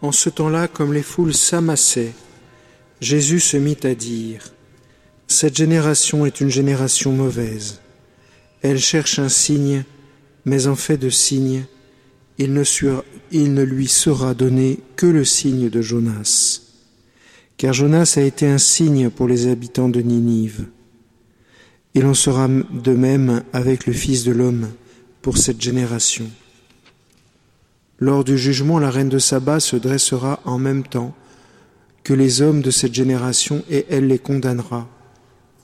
En ce temps-là, comme les foules s'amassaient, Jésus se mit à dire, Cette génération est une génération mauvaise. Elle cherche un signe, mais en fait de signe, il ne, lui sera donné que le signe de Jonas. Car Jonas a été un signe pour les habitants de Ninive. Il en sera de même avec le Fils de l'homme pour cette génération. Lors du jugement, la reine de Saba se dressera en même temps que les hommes de cette génération et elle les condamnera.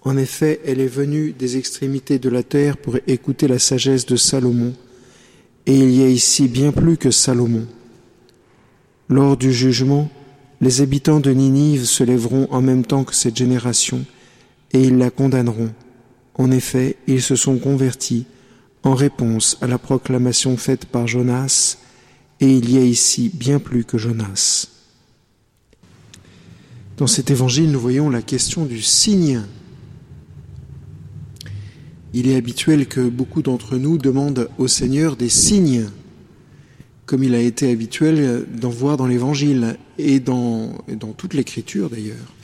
En effet, elle est venue des extrémités de la terre pour écouter la sagesse de Salomon, et il y a ici bien plus que Salomon. Lors du jugement, les habitants de Ninive se lèveront en même temps que cette génération, et ils la condamneront. En effet, ils se sont convertis en réponse à la proclamation faite par Jonas, et il y a ici bien plus que Jonas. Dans cet évangile, nous voyons la question du signe. Il est habituel que beaucoup d'entre nous demandent au Seigneur des signes, comme il a été habituel d'en voir dans l'évangile et dans, toute l'écriture d'ailleurs.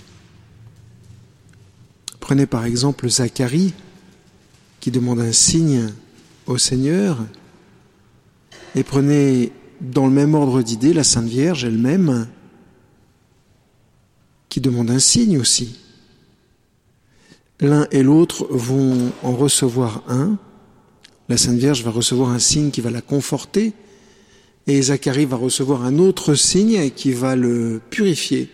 Prenez par exemple Zacharie, qui demande un signe au Seigneur, et prenez dans le même ordre d'idées la Sainte Vierge elle-même, qui demande un signe aussi. L'un et l'autre vont en recevoir un. La Sainte Vierge va recevoir un signe qui va la conforter, et Zacharie va recevoir un autre signe qui va le purifier.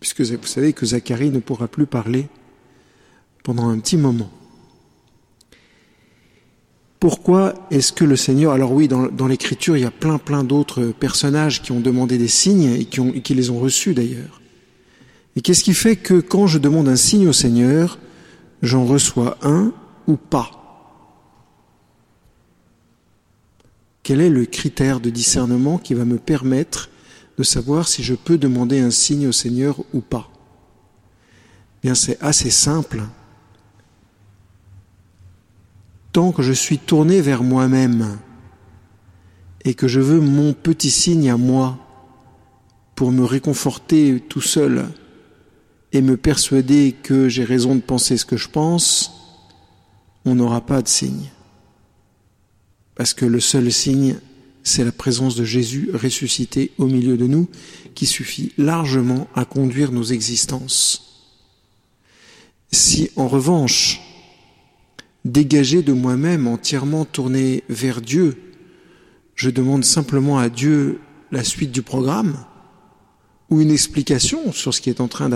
Puisque vous savez que Zacharie ne pourra plus parler pendant un petit moment. Pourquoi est-ce que le Seigneur, alors oui, dans, l'Écriture, il y a plein plein d'autres personnages qui ont demandé des signes et qui, les ont reçus d'ailleurs. Et qu'est-ce qui fait que quand je demande un signe au Seigneur, j'en reçois un ou pas? Quel est le critère de discernement qui va me permettre de savoir si je peux demander un signe au Seigneur ou pas? Bien, c'est assez simple tant que je suis tourné vers moi-même et que je veux mon petit signe à moi pour me réconforter tout seul et me persuader que j'ai raison de penser ce que je pense, on n'aura pas de signe. Parce que le seul signe, c'est la présence de Jésus ressuscité au milieu de nous, qui suffit largement à conduire nos existences. Si en revanche, dégagé de moi-même, entièrement tourné vers Dieu. Je demande simplement à Dieu la suite du programme ou une explication sur ce qui est en train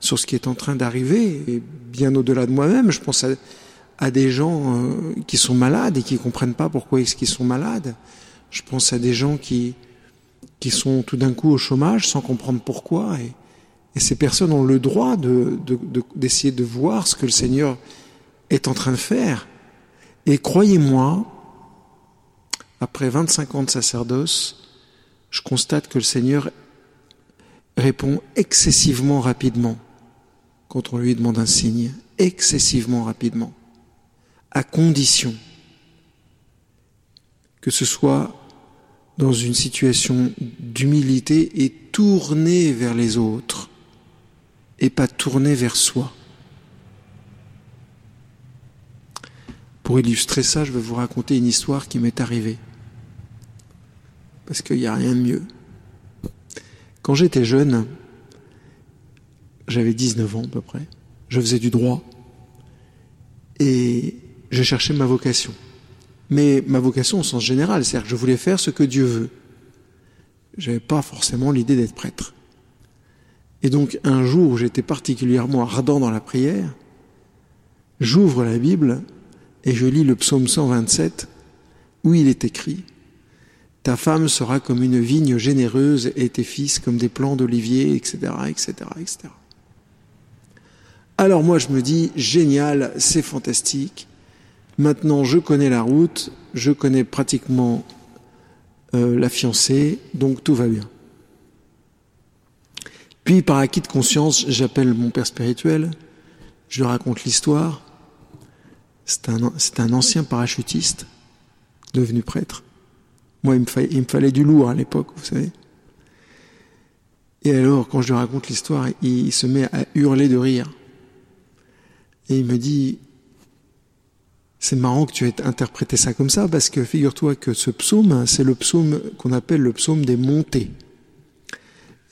sur ce qui est en train d'arriver, et bien au-delà de moi-même. Je pense à, des gens euh, qui sont malades et qui comprennent pas pourquoi est-ce qu'ils sont malades. Je pense à des gens qui qui sont tout d'un coup au chômage sans comprendre pourquoi. Et, ces personnes ont le droit de, d'essayer de, de voir ce que le Seigneur est en train de faire. Et croyez-moi, après 25 ans de sacerdoce, je constate que le Seigneur répond excessivement rapidement quand on lui demande un signe, excessivement rapidement, à condition que ce soit dans une situation d'humilité et tourné vers les autres et pas tourné vers soi. Pour illustrer ça, je vais vous raconter une histoire qui m'est arrivée. Parce qu'il n'y a rien de mieux. Quand j'étais jeune, j'avais 19 ans à peu près, je faisais du droit et je cherchais ma vocation. Mais ma vocation au sens général, c'est-à-dire que je voulais faire ce que Dieu veut. Je n'avais pas forcément l'idée d'être prêtre. Et donc un jour où j'étais particulièrement ardent dans la prière, j'ouvre la Bible et je lis le psaume 127 où il est écrit Ta femme sera comme une vigne généreuse et tes fils comme des plants d'olivier, etc., etc., etc. Alors moi je me dis génial, c'est fantastique. Maintenant je connais la route, je connais pratiquement euh, la fiancée, donc tout va bien. Puis par acquis de conscience, j'appelle mon père spirituel, je raconte l'histoire, c'est un, ancien parachutiste devenu prêtre. Moi, il me fallait du lourd à l'époque, vous savez. Et alors, quand je lui raconte l'histoire, il se met à hurler de rire. Et il me dit, c'est marrant que tu aies interprété ça comme ça, parce que figure-toi que ce psaume, c'est le psaume qu'on appelle le psaume des montées.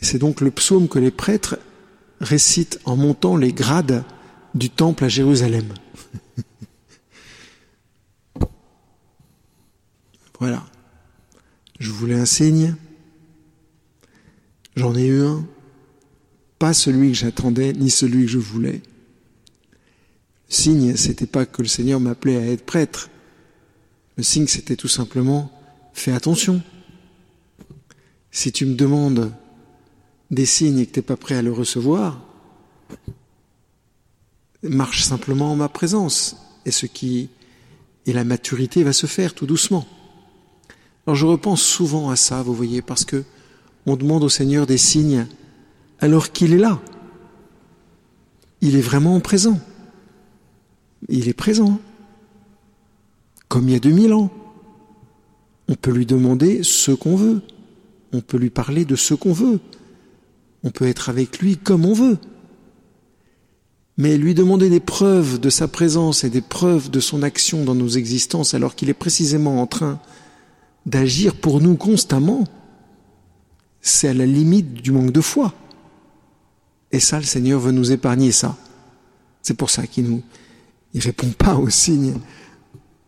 C'est donc le psaume que les prêtres récitent en montant les grades du temple à Jérusalem. Voilà. Je voulais un signe. J'en ai eu un. Pas celui que j'attendais, ni celui que je voulais. Le signe, c'était pas que le Seigneur m'appelait à être prêtre. Le signe, c'était tout simplement fais attention. Si tu me demandes des signes et que tu n'es pas prêt à le recevoir, marche simplement en ma présence. Et ce qui et la maturité va se faire tout doucement. Alors je repense souvent à ça, vous voyez, parce que on demande au Seigneur des signes alors qu'il est là. Il est vraiment présent. Il est présent. Comme il y a 2000 ans. On peut lui demander ce qu'on veut. On peut lui parler de ce qu'on veut. On peut être avec lui comme on veut. Mais lui demander des preuves de sa présence et des preuves de son action dans nos existences alors qu'il est précisément en train d'agir pour nous constamment, c'est à la limite du manque de foi. Et ça, le Seigneur veut nous épargner ça. C'est pour ça qu'il nous, répond pas aux signes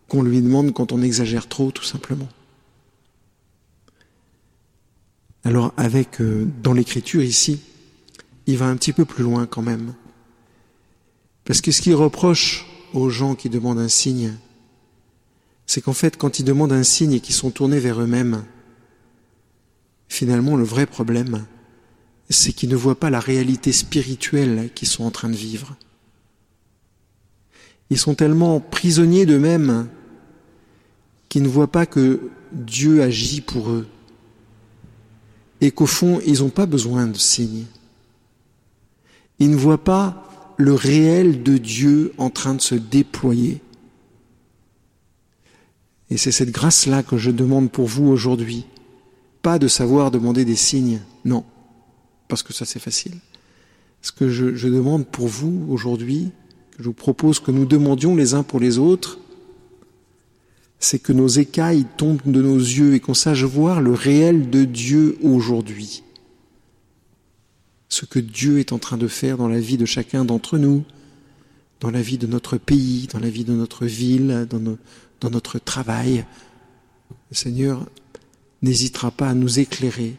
qu'on lui demande quand on exagère trop, tout simplement. Alors avec euh, dans l'écriture ici, il va un petit peu plus loin quand même. Parce que ce qu'il reproche aux gens qui demandent un signe, c'est qu'en fait, quand ils demandent un signe et qu'ils sont tournés vers eux-mêmes, finalement, le vrai problème, c'est qu'ils ne voient pas la réalité spirituelle qu'ils sont en train de vivre. Ils sont tellement prisonniers d'eux-mêmes qu'ils ne voient pas que Dieu agit pour eux et qu'au fond, ils n'ont pas besoin de signes. Ils ne voient pas le réel de Dieu en train de se déployer. Et c'est cette grâce-là que je demande pour vous aujourd'hui. Pas de savoir demander des signes, non, parce que ça c'est facile. Ce que je, demande pour vous aujourd'hui, je vous propose que nous demandions les uns pour les autres, c'est que nos écailles tombent de nos yeux et qu'on sache voir le réel de Dieu aujourd'hui. Ce que Dieu est en train de faire dans la vie de chacun d'entre nous, dans la vie de notre pays, dans la vie de notre ville, dans, dans notre travail. Le Seigneur n'hésitera pas à nous éclairer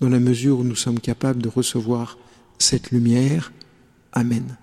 dans la mesure où nous sommes capables de recevoir cette lumière. Amen.